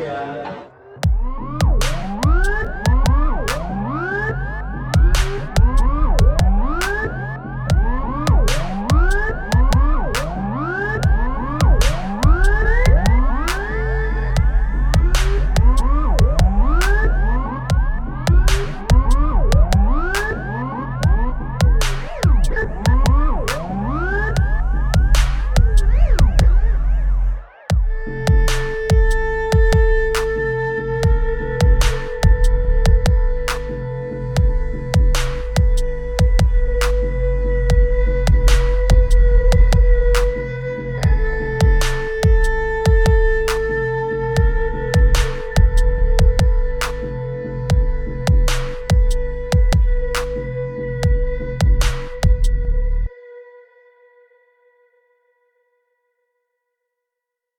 Yeah.